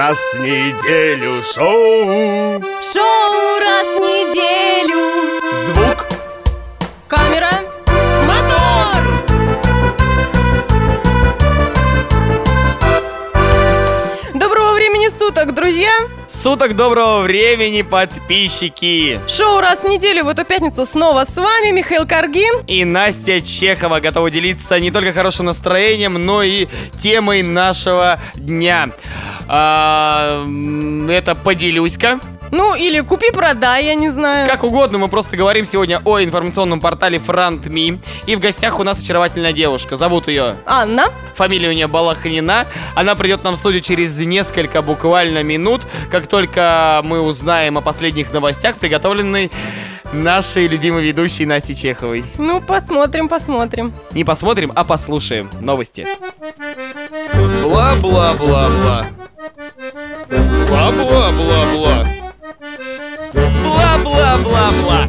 раз в неделю шоу. Шоу раз в неделю. Звук. Камера. Мотор. Доброго времени суток, друзья! Суток доброго времени, подписчики! Шоу раз в неделю в эту пятницу снова с вами Михаил Каргин. И Настя Чехова готова делиться не только хорошим настроением, но и темой нашего дня. А, это поделюсь-ка. Ну, или купи-продай, я не знаю. Как угодно, мы просто говорим сегодня о информационном портале FrontMe. И в гостях у нас очаровательная девушка. Зовут ее Анна. Фамилия у нее Балахнина. Она придет нам в студию через несколько буквально минут, как только мы узнаем о последних новостях, приготовленной нашей любимой ведущей Настей Чеховой. Ну, посмотрим, посмотрим. Не посмотрим, а послушаем новости. Бла-бла-бла-бла. Бла-бла-бла-бла. Бла-бла-бла-бла.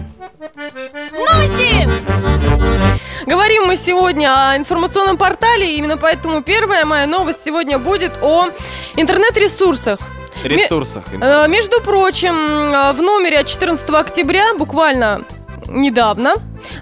Новости! Говорим мы сегодня о информационном портале, и именно поэтому первая моя новость сегодня будет о интернет-ресурсах. Ресурсах. Э, Между прочим, э, в номере от 14 октября, буквально недавно,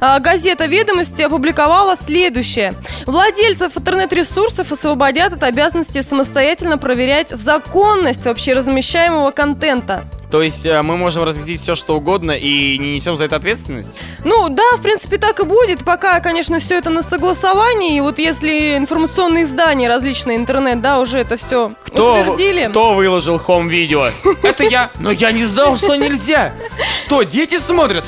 э, газета «Ведомости» опубликовала следующее. Владельцев интернет-ресурсов освободят от обязанности самостоятельно проверять законность вообще размещаемого контента. То есть э, мы можем разместить все, что угодно и не несем за это ответственность? Ну да, в принципе, так и будет, пока, конечно, все это на согласовании. И вот если информационные издания, различные интернет, да, уже это все Кто, утвердили. кто выложил хом-видео? Это я. Но я не знал, что нельзя. Что, дети смотрят?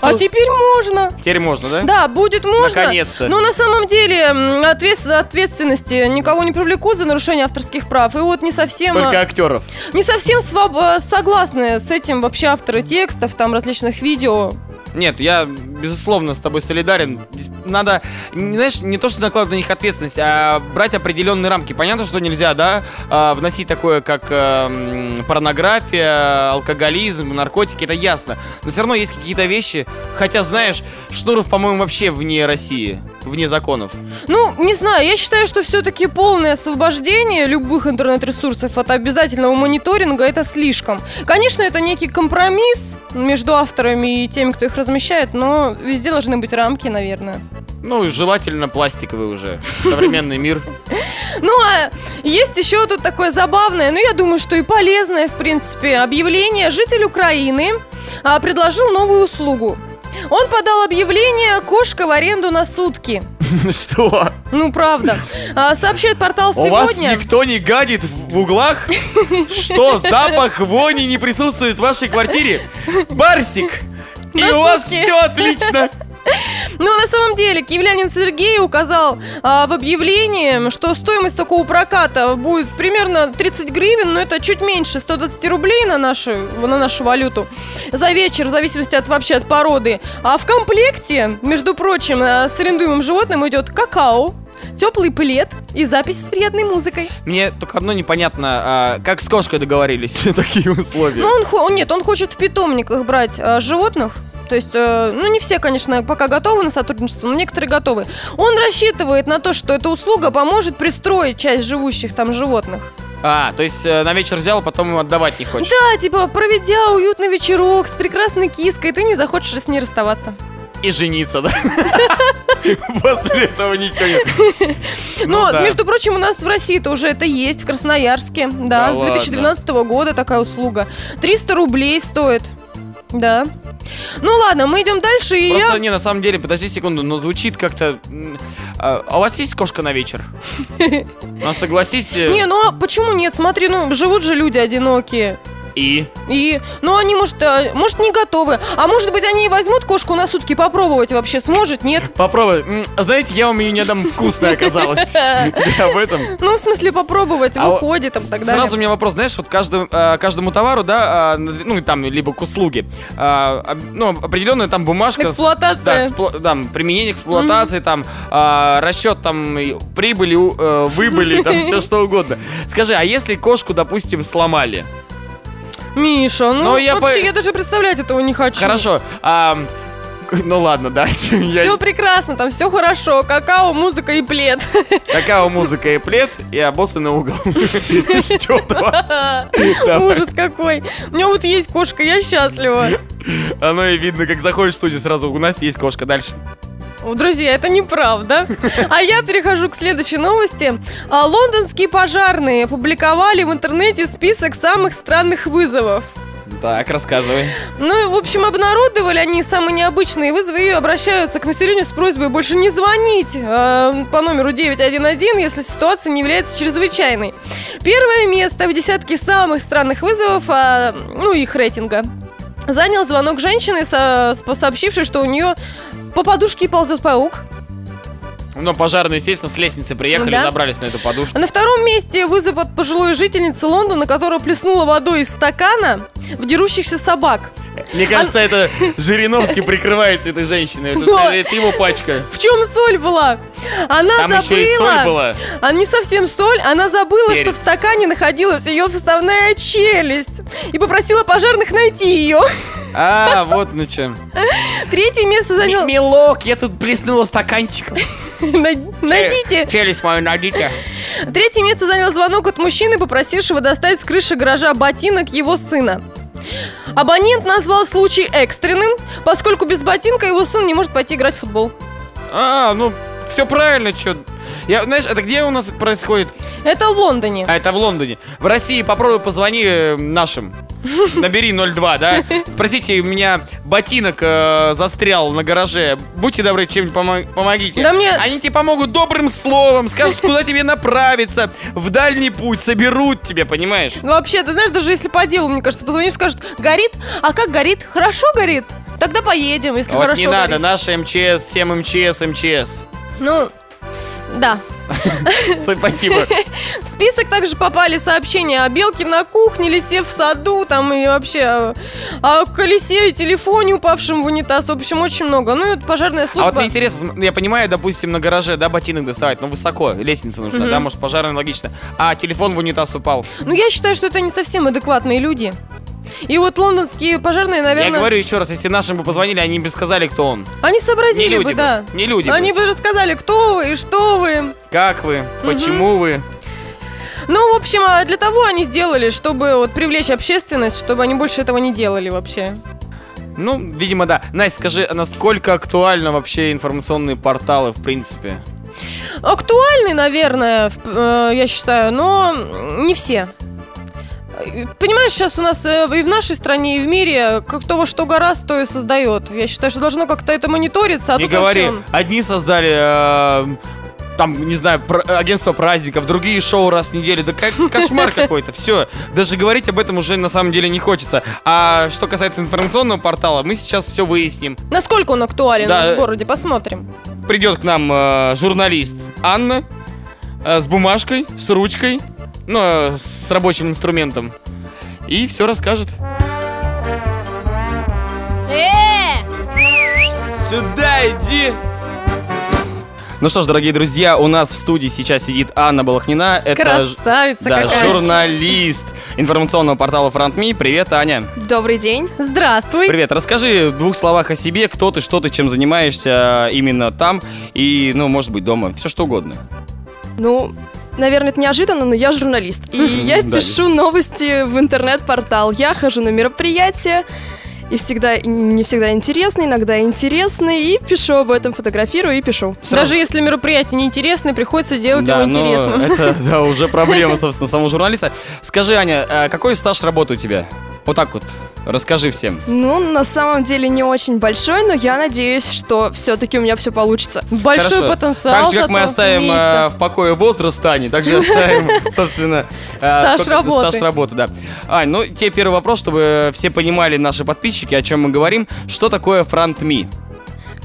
А теперь можно. Теперь можно, да? Да, будет можно. Наконец-то. Но на самом деле ответ- ответственности никого не привлекут за нарушение авторских прав. И вот не совсем, Только а, актеров. не совсем своб- согласны с этим вообще авторы текстов, там различных видео. Нет, я безусловно с тобой солидарен. Надо, знаешь, не то, что накладывать на них ответственность, а брать определенные рамки. Понятно, что нельзя, да, а, вносить такое, как э, м, порнография, алкоголизм, наркотики, это ясно. Но все равно есть какие-то вещи, хотя, знаешь, Шнуров, по-моему, вообще вне России, вне законов. Ну, не знаю, я считаю, что все-таки полное освобождение любых интернет-ресурсов от обязательного мониторинга это слишком. Конечно, это некий компромисс между авторами и теми, кто их размещает, но везде должны быть рамки, наверное. Ну, и желательно пластиковый уже. Современный мир. Ну, а есть еще тут такое забавное, ну, я думаю, что и полезное, в принципе, объявление. Житель Украины а, предложил новую услугу. Он подал объявление «Кошка в аренду на сутки». Что? Ну, правда. А, сообщает портал У вас «Сегодня». никто не гадит в углах? Что, запах вони не присутствует в вашей квартире? Барсик! И у вас все отлично! Ну, на самом деле, киевлянин Сергей указал а, в объявлении, что стоимость такого проката будет примерно 30 гривен, но это чуть меньше 120 рублей на нашу, на нашу валюту за вечер, в зависимости от вообще от породы. А в комплекте, между прочим, а, с арендуемым животным идет какао, теплый плед и запись с приятной музыкой. Мне только одно непонятно, а, как с кошкой договорились такие условия? Ну, он, он- нет, он хочет в питомниках брать а, животных. То есть, э, ну, не все, конечно, пока готовы на сотрудничество, но некоторые готовы. Он рассчитывает на то, что эта услуга поможет пристроить часть живущих там животных. А, то есть э, на вечер взял, потом ему отдавать не хочешь? Да, типа, проведя уютный вечерок с прекрасной киской, ты не захочешь с ней расставаться. И жениться, да? После этого ничего нет. Ну, да. между прочим, у нас в России-то уже это есть, в Красноярске. Да, с 2012 года такая услуга. 300 рублей стоит. Да. Ну ладно, мы идем дальше, и Просто, я... не, на самом деле, подожди секунду, но звучит как-то... А а у вас есть кошка на вечер? Ну, согласись... э, Не, ну а почему нет? Смотри, ну живут же люди одинокие. И? И, ну они, может, э, может, не готовы. А может быть, они и возьмут кошку на сутки попробовать вообще сможет, нет? Попробуй. М, Знаете, я ее не дам вкусная оказалась. Я об этом. Ну, в смысле, попробовать, А в вот уходе там и так далее. Сразу у меня вопрос, знаешь, вот каждому, э, каждому товару, да, а, ну там, либо к услуге, а, об- ну, определенная там бумажка. с- Эксплуатация. Да, эксплу- там, применение эксплуатации, там, а, расчет там и прибыли, у- э, выбыли, там, все что угодно. Скажи, а если кошку, допустим, сломали? Миша, ну, Ну, я вообще по- я даже представлять этого не хочу. Хорошо, а, Ну ладно, дальше. Я- Все прекрасно, там все хорошо. Какао, музыка и плед. Какао, музыка и плед, и обоссанный угол. Давай. Ужас какой. У меня вот есть кошка, я счастлива. Оно и видно, как заходишь в студию сразу. У нас есть кошка. Дальше. Друзья, это неправда. А я перехожу к следующей новости. А, Лондонские пожарные опубликовали в интернете список самых странных вызовов. Так, рассказывай. Ну, в общем, обнародовали они самые необычные вызовы и обращаются к населению с просьбой больше не звонить э, по номеру 911, если ситуация не является чрезвычайной. Первое место в десятке самых странных вызовов, а, ну, их рейтинга, занял звонок женщины, со- сообщившей, что у нее по подушке ползет паук. Ну, пожарные, естественно, с лестницы приехали, Да. забрались на эту подушку. А на втором месте вызов от пожилой жительницы Лондона, которая плеснула водой из стакана в дерущихся собак. Мне кажется, это Жириновский прикрывается этой женщиной. Это, Вот. это его пачка. В чем соль была? Она Там забыла. еще и соль была. А не совсем соль, она забыла, Перец. что в стакане находилась ее вставная челюсть. И попросила пожарных найти ее. А, вот ну чем. Третье место занял... Милок, я тут плеснула стаканчиком. Най- Найдите. Челюсть мою найдите. Третье место занял звонок от мужчины, попросившего достать с крыши гаража ботинок его сына. Абонент назвал случай экстренным, поскольку без ботинка его сын не может пойти играть в футбол. А, ну, все правильно, что. Я, знаешь, это где у нас происходит? Это в Лондоне. А это в Лондоне. В России попробуй позвони э, нашим. Набери 02, да? Простите, у меня ботинок э, застрял на гараже. Будьте добры, чем-нибудь помо- помогите. Да мне- Они тебе помогут добрым словом, скажут, куда тебе направиться, в дальний путь, соберут тебя, понимаешь? Ну, Вообще, ты знаешь, даже если по делу, мне кажется, позвонишь, скажут, горит, а как горит? Хорошо горит? Тогда поедем, если вот хорошо не надо, горит. наши МЧС, всем МЧС, МЧС. Ну, да. Спасибо. В список также попали сообщения о белке на кухне, лисе в саду, там и вообще о, о колесе и телефоне, упавшем в унитаз. В общем, очень много. Ну, и вот пожарная А вот служба. мне интересно, я понимаю, допустим, на гараже, да, ботинок доставать, но высоко, лестница нужна, да, может, пожарная логично. А телефон в унитаз упал. Ну, я считаю, что это не совсем адекватные люди. И вот лондонские пожарные, наверное, Я говорю еще раз, если нашим бы позвонили, они бы сказали, кто он. они Не сообразили люди бы, бы, да. не люди бы. Они бы рассказали, кто вы и что вы. Как вы, почему вы. Ну, в общем, а для того они сделали, чтобы вот привлечь общественность, чтобы они больше этого не делали вообще. Ну, видимо, да. Настя, скажи, насколько актуальны вообще информационные порталы, в принципе? Актуальны, наверное, э, я считаю, но не все. Э, Понимаешь, сейчас у нас э, и в нашей стране, и в мире как кто во что гораздо, то и создает. Я считаю, что должно как-то это мониториться, а Не говори, вообще- одни создали... э, там, не знаю, про- агентство праздников, другие шоу раз в неделю. Да как кошмар какой-то. Все. Даже говорить об этом уже на самом деле не хочется. А что касается информационного портала, мы сейчас все выясним. Насколько он актуален Да. в городе, посмотрим. Придет к нам э, журналист Анна э, с бумажкой, с ручкой, ну, э, с рабочим инструментом. И все расскажет. Э! Сюда иди! Ну что ж, дорогие друзья, у нас в студии сейчас сидит Анна Балахнина. Это ж- Красавица да, какая. журналист информационного портала FrontMe. Привет, Аня. Добрый день. Здравствуй. Привет. Расскажи в двух словах о себе, кто ты, что ты, чем занимаешься именно там и, ну, может быть, дома. Все что угодно. Ну, наверное, это неожиданно, но я журналист. И я пишу новости в интернет-портал. Я хожу на мероприятия, и всегда и не всегда интересно, иногда интересно, и пишу об этом, фотографирую и пишу. Даже если мероприятие неинтересное, приходится делать да, его интересным. это да, уже проблема, собственно, самого журналиста. Скажи, Аня, а какой стаж работы у тебя? Вот так вот, расскажи всем. Ну, на самом деле не очень большой, но я надеюсь, что все-таки у меня все получится. Большой Хорошо. потенциал. Так же, как мы оставим э, в покое возраст Ани, так же оставим, собственно, э, Стаж работы. Стаж работы, да. Ань, ну, тебе первый вопрос, чтобы все понимали, наши подписчики, о чем мы говорим. Что такое FrontMe?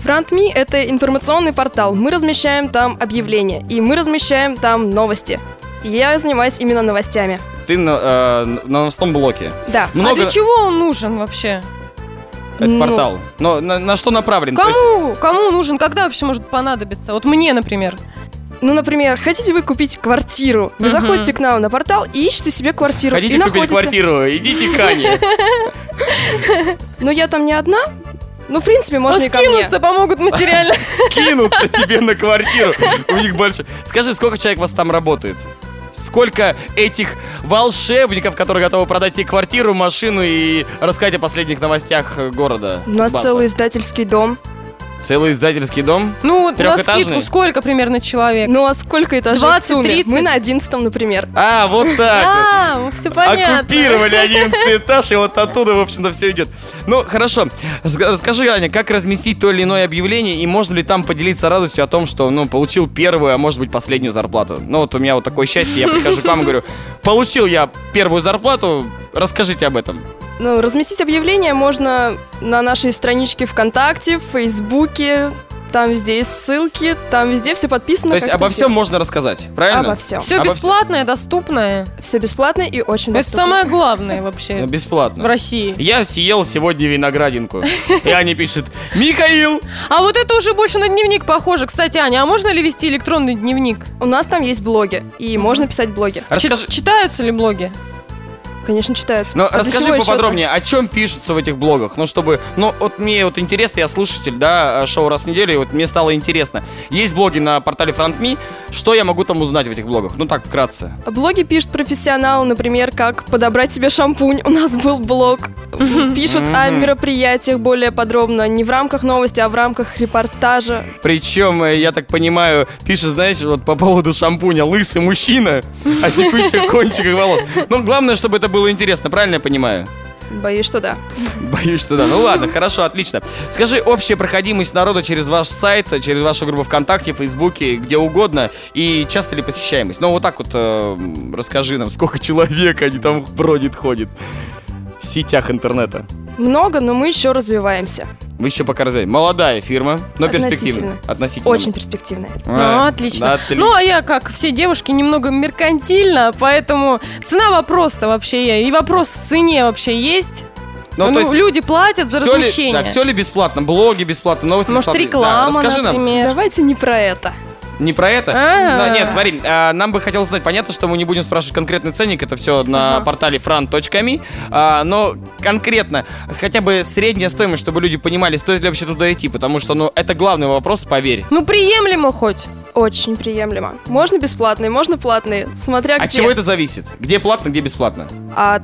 FrontMe — это информационный портал. Мы размещаем там объявления, и мы размещаем там новости. Я занимаюсь именно новостями. Ты на, э, на новостном блоке. Да. А Много... для чего он нужен вообще? Это Ну. портал. Но на, на что направлен? То есть- Кому? Кому нужен? Когда вообще может понадобиться? Вот мне, например. Ну, например, хотите вы купить квартиру? Вы Мгм. заходите к нам на портал и ищете себе квартиру. Хотите и купить находите. квартиру? Идите к Ане. Но я там не одна. Ну, в принципе, можно и ко мне. скинуться помогут материально. Кинутся тебе на квартиру. У них большой. Скажи, сколько человек у вас там работает? Сколько этих волшебников, которые готовы продать тебе квартиру, машину и рассказать о последних новостях э, города? У нас целый издательский дом. Целый издательский дом? Ну, на скидку сколько примерно человек? Ну, а сколько этажей 20, в СУМе? 30? Мы на одиннадцатом, например. А, вот так. А, все понятно. Оккупировали одиннадцатый этаж, и вот оттуда, в общем-то, все идет. Ну, хорошо. Ска- Расскажи, Аня, как разместить то или иное объявление, и можно ли там поделиться радостью о том, что, ну, получил первую, а может быть, последнюю зарплату? Ну, вот у меня вот такое счастье, я прихожу к вам и говорю, получил я первую зарплату, расскажите об этом. Ну, разместить объявление можно на нашей страничке ВКонтакте, в Фейсбуке. Там везде есть ссылки, там везде все подписано. То есть обо это всем сделать. можно рассказать, правильно? Обо всем. Все Обо бесплатное, доступное. Все бесплатно и очень Это доступно. самое главное Ну, вообще в бесплатно. России. Я съел сегодня виноградинку. И Аня пишет, Михаил, А вот это уже больше на дневник похоже. Кстати, Аня, а можно ли вести электронный дневник? У нас там есть блоги, и можно писать блоги. Читаются ли блоги? Конечно, читаются. Ну, А расскажи поподробнее, о чем пишутся в этих блогах? Ну, чтобы... Ну, вот мне вот интересно, я слушатель, да, шоу раз в неделю, и вот мне стало интересно. Есть блоги на портале FrontMe, что я могу там узнать в этих блогах? Ну, так, вкратце. Блоги пишут профессионалы, например, как подобрать себе шампунь. У нас был блог. Пишут о мероприятиях более подробно. Не в рамках новости, а в рамках репортажа. Причем, э, я так понимаю, пишет, знаешь, вот по поводу шампуня, лысый мужчина, а текущих кончиках волос. Ну, главное, чтобы это было интересно, правильно я понимаю? Боюсь, что да. Боюсь, что да. Ну ладно, хорошо, отлично. Скажи, общая проходимость народа через ваш сайт, через вашу группу ВКонтакте, Фейсбуке, где угодно, и часто ли посещаемость? Ну вот так вот э, расскажи нам, сколько человек они там бродит, ходит сетях интернета. Много, но мы еще развиваемся. Вы еще пока развиваете. Молодая фирма, но перспективная. Относительно. Очень перспективная. Ну, А, отлично. отлично. Ну, а я, как все девушки, немного меркантильна, поэтому цена вопроса вообще, и вопрос в цене вообще есть. Ну, Ну, то есть люди платят за всё ли- размещение. да, все ли бесплатно? Блоги бесплатно, новости Может, бесплатно? реклама, да, расскажи нам. например. Давайте не про это. Не про это? А. Ну, нет, смотри, а, нам бы хотелось знать, понятно, что мы не будем спрашивать конкретный ценник, это все на Ага. портале fran.me, а, но конкретно, хотя бы средняя стоимость, чтобы люди понимали, стоит ли вообще туда идти, потому что, ну, это главный вопрос, поверь. Ну, приемлемо хоть. Очень приемлемо. Можно бесплатные, можно платные, смотря От где. чего это зависит? Где платно, где бесплатно? От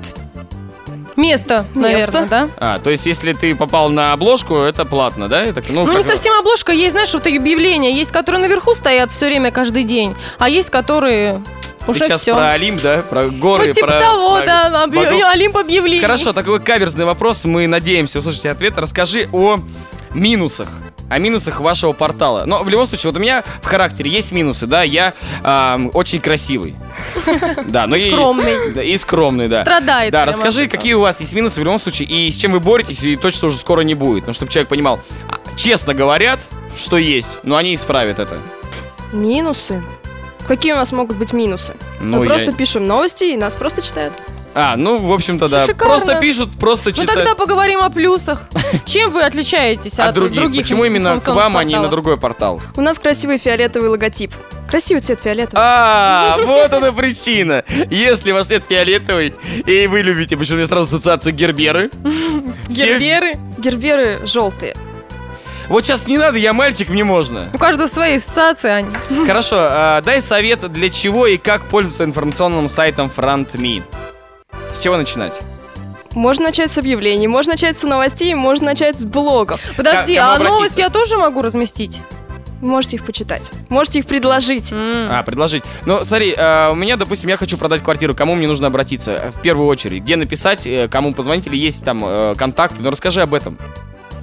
Место, наверное, Место. да? А, то есть, если ты попал на обложку, это платно, да? Это, Ну, как- не совсем обложка, есть, знаешь, вот объявления, есть, которые наверху стоят все время, каждый день, а есть, которые Ты уже сейчас все. про Олимп, да? Про горы, Ну, типа про... того, про да, объ-. Олимп объявлений. Хорошо, такой каверзный вопрос. Мы надеемся услышать ответ. Расскажи о минусах. О минусах вашего портала. Но в любом случае, вот у меня в характере есть минусы, да, я ам, очень красивый. Да, но и- Скромный. да, И скромный, да. Страдает. Да, расскажи, какие у вас есть минусы в любом случае, и с чем вы боретесь, и точно уже скоро не будет. Ну, чтобы человек понимал, а, честно говорят, что есть, но они исправят это. минусы. Какие у нас могут быть минусы? Ну, Мы я- просто пишем новости, и нас просто читают. А, ну, в общем-то, да. Шикарно. Просто пишут, просто Ну читают. тогда поговорим о плюсах. Чем вы отличаетесь От от, других. Почему именно к вам, а не на другой портал? У нас красивый фиолетовый логотип. Красивый цвет фиолетовый. А, вот она причина. Если ваш цвет фиолетовый, и вы любите, почему у меня сразу ассоциация герберы. Герберы. Герберы желтые. Вот сейчас не надо, я мальчик, мне можно. У каждого свои ассоциации, Аня. Хорошо, а, дай совет, для чего и как пользоваться информационным сайтом FrontMe. С чего начинать? Можно начать с объявлений, можно начать с новостей, можно начать с блогов. Подожди, а новости я тоже могу разместить? Вы можете их почитать, можете их предложить. М. А, предложить. Ну, смотри, а, у меня, допустим, я хочу продать квартиру. Кому мне нужно обратиться? Э, В первую очередь. Где написать, э, кому позвонить, или есть там э, контакты? Ну, расскажи об этом.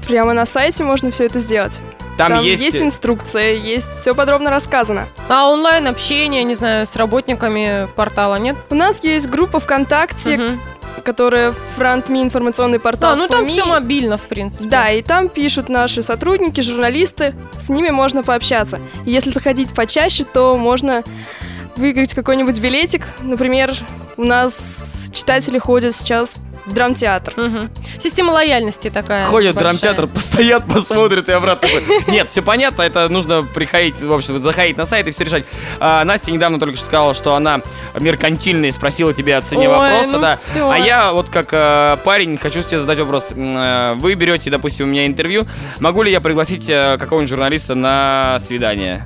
Прямо на сайте можно все это сделать. Там, есть... э, инструкция, есть все подробно рассказано. А онлайн общение, не знаю, с работниками портала нет? У нас есть группа ВКонтакте, Мгм. которая FrontMe информационный портал. Да, ну там все мобильно, в принципе. Да, и там пишут наши сотрудники, журналисты, с ними можно пообщаться. И если заходить почаще, то можно выиграть какой-нибудь билетик. Например, у нас читатели ходят сейчас драмтеатр. Мгм. Система лояльности такая. Ходят в драмтеатр, постоят, посмотрят и обратно. Нет, все понятно, это нужно приходить, в общем, заходить на сайт и все решать. А, Настя недавно только что сказала, что она меркантильная и спросила тебя о цене Ой, вопроса, ну да. А я вот как э, парень хочу тебе задать вопрос. Э, Вы берете, допустим, у меня интервью, могу ли я пригласить э, какого-нибудь журналиста на свидание?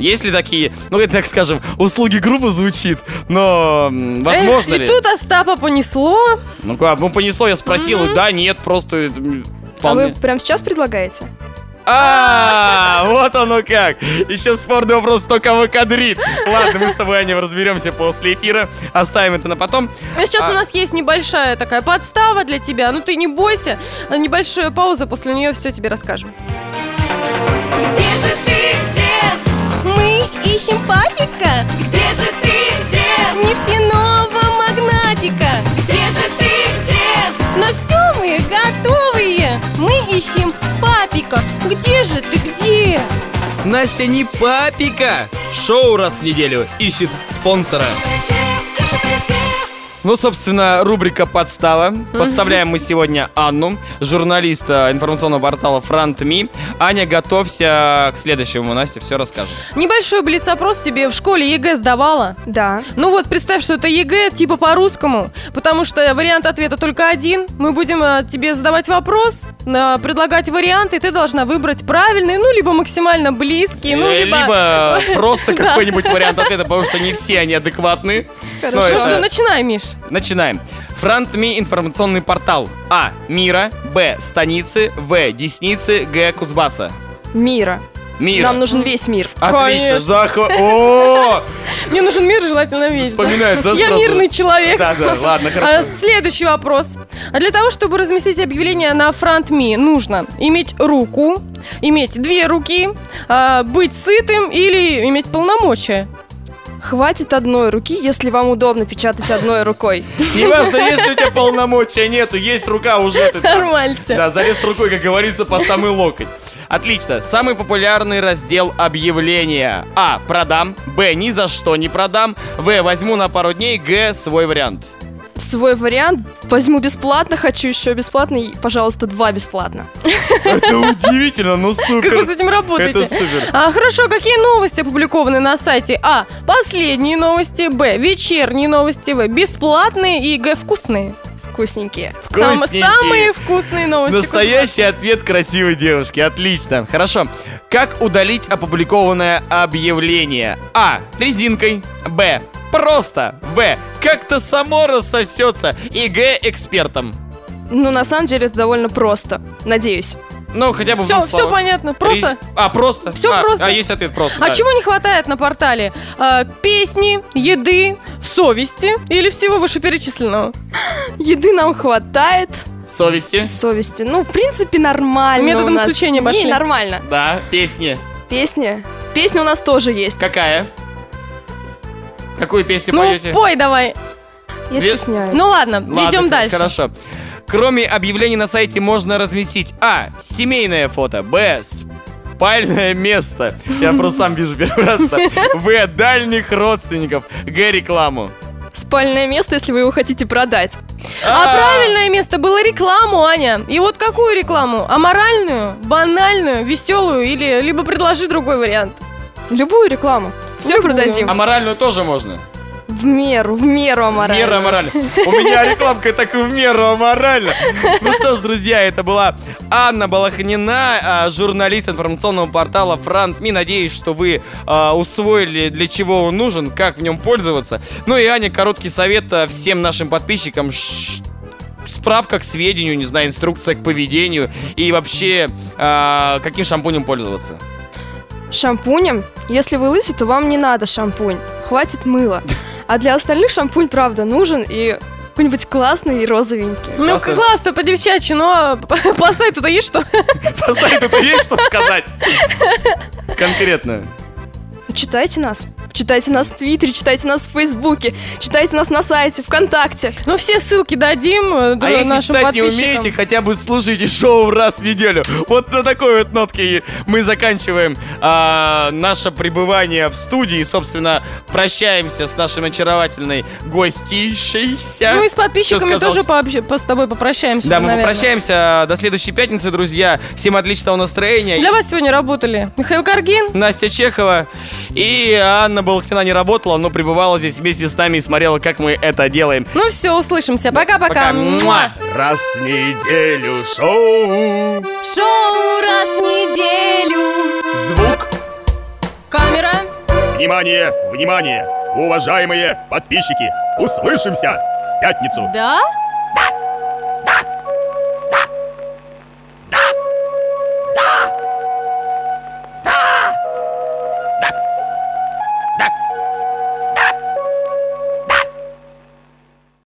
Есть ли такие, ну, это, так скажем, услуги группы звучит, но возможно Эх, ли? И тут Остапа понесло. Ну, как, ну, понесло, я спросил, да, нет, просто... м, А вполне. вы прямо сейчас предлагаете? А, вот оно как. Еще спорный вопрос, кто кого кадрит. Ладно, мы с тобой, Аня, разберемся после эфира. Оставим это на потом. А Сейчас А- у нас есть небольшая такая подстава для тебя. Ну ты не бойся. Небольшая пауза, после нее все тебе расскажем. Где ищем папика. Где же ты, где? Нефтяного магнатика. Где же ты, где? Но все мы готовые. Мы ищем папика. Где же ты, где? Настя не папика! Шоу раз в неделю ищет спонсора. Ну, собственно, рубрика «Подстава». Подставляем мы сегодня Анну, журналиста информационного портала FrontMe. Аня, готовься к следующему. Настя все расскажет. Небольшой блиц-опрос тебе в школе ЕГЭ сдавала. Да. Ну вот, представь, что это ЕГЭ типа по русскому, потому что вариант ответа только один. Мы будем э, тебе задавать вопрос, э, предлагать варианты, и ты должна выбрать правильный, ну, либо максимально близкий, ну, Э, либо... Либо просто какой-нибудь вариант ответа, потому что не все они адекватны. Хорошо. Ну, Ну что, начинай, Миш. Начинаем. FrontMe информационный портал. А. Мира. Б. Станицы. В. Десницы. Г. Кузбасса. Мира. Мира. Нам нужен весь мир. Отлично. Конечно. Захва... О! Мне нужен мир, желательно весь. Вспоминает, да, Я сразу? мирный человек. Да, да, ладно, А, хорошо. Следующий вопрос. А для того, чтобы разместить объявление на FrontMe, нужно иметь руку, иметь две руки, а, быть сытым или иметь полномочия. Хватит одной руки, если вам удобно печатать одной рукой. Неважно, есть ли у тебя полномочия, нету, есть рука уже. Нормально. Да, залез рукой, как говорится, по самый локоть. Отлично. Самый популярный раздел объявления. А. Продам. Б. Ни за что не продам. В. Возьму на пару дней. Г. Свой вариант. Свой вариант возьму бесплатно, хочу еще бесплатно, и, пожалуйста, два бесплатно. Это удивительно, ну Как вы с супер. этим работаете? Это супер. А, хорошо, какие новости опубликованы на сайте? А. Последние новости. Б. Вечерние новости. В. Бесплатные. И Г. Вкусные. Вкусненькие. Сам- Вкусненькие. самые вкусные новости. Настоящий ответ красивой девушки. Отлично. Хорошо. Как удалить опубликованное объявление? А. Резинкой. Б. Просто. В. Как-то само рассосется. И Г. Экспертом. Ну, на самом деле, это довольно просто. Надеюсь. Ну, хотя бы в Все, двух все понятно. Просто. Рез- А, просто? Всё А, просто. А, есть ответ просто. А да. чего не хватает на портале? А, песни, еды, совести или всего вышеперечисленного? Еды нам хватает, Совести. совести. Ну, в принципе, нормально Методом у нас. исключения Не, пошли. нормально. Да, песни. Песня. Песня у нас тоже есть. Какая? Какую песню Ну, поете? пой давай. Я Ве- стесняюсь. Ну ладно, Ладно, идем дальше. Хорошо. Кроме объявлений на сайте можно разместить А. Семейное фото. Б. Спальное место. Я просто сам вижу первый раз. В. Дальних родственников. Г. Рекламу. Спальное место, если вы его хотите продать. А правильное место было рекламу, Аня. И вот какую рекламу? Аморальную, банальную, веселую или либо предложи другой вариант. Любую рекламу. Все Любую. продадим. А моральную тоже можно. В меру, в меру аморально. Мера морально. У меня рекламка так в меру аморально. Ну что ж, друзья, это была Анна Балахнина, а, журналист информационного портала FrontMe. Надеюсь, что вы а, усвоили, для чего он нужен, как в нем пользоваться. Ну и Аня, короткий совет а, всем нашим подписчикам. Справка к сведению, не знаю, инструкция к поведению и вообще каким шампунем пользоваться. Шампунем? Если вы лысый, то вам не надо шампунь. Хватит мыла. А для остальных шампунь, правда, нужен и какой-нибудь классный и розовенький. Ну, Классно. классно, по девчачьи, но по, сайту-то есть что? По сайту-то есть что сказать? Конкретно. Читайте нас. Читайте нас в Твиттере, читайте нас в Фейсбуке, читайте нас на сайте, ВКонтакте. Ну, все ссылки дадим э, А если нашим читать не подписчикам. умеете, хотя бы слушайте шоу раз в неделю. Вот на такой вот нотке мы заканчиваем а, наше пребывание в студии. Собственно, прощаемся с нашим очаровательной гостейшейся. Ну и с подписчиками Всё сказал. тоже пообще- по- с тобой попрощаемся. Да, мы наверное. попрощаемся. До следующей пятницы, друзья. Всем отличного настроения. Для вас сегодня работали Михаил Каргин. Настя Чехова и Анна Балахтина не работала, но пребывала здесь вместе с нами и смотрела, как мы это делаем. Ну все, услышимся. Пока-пока. Раз в неделю шоу. Шоу раз в неделю. Звук. Камера. Внимание, внимание, уважаемые подписчики. Услышимся в пятницу. Да?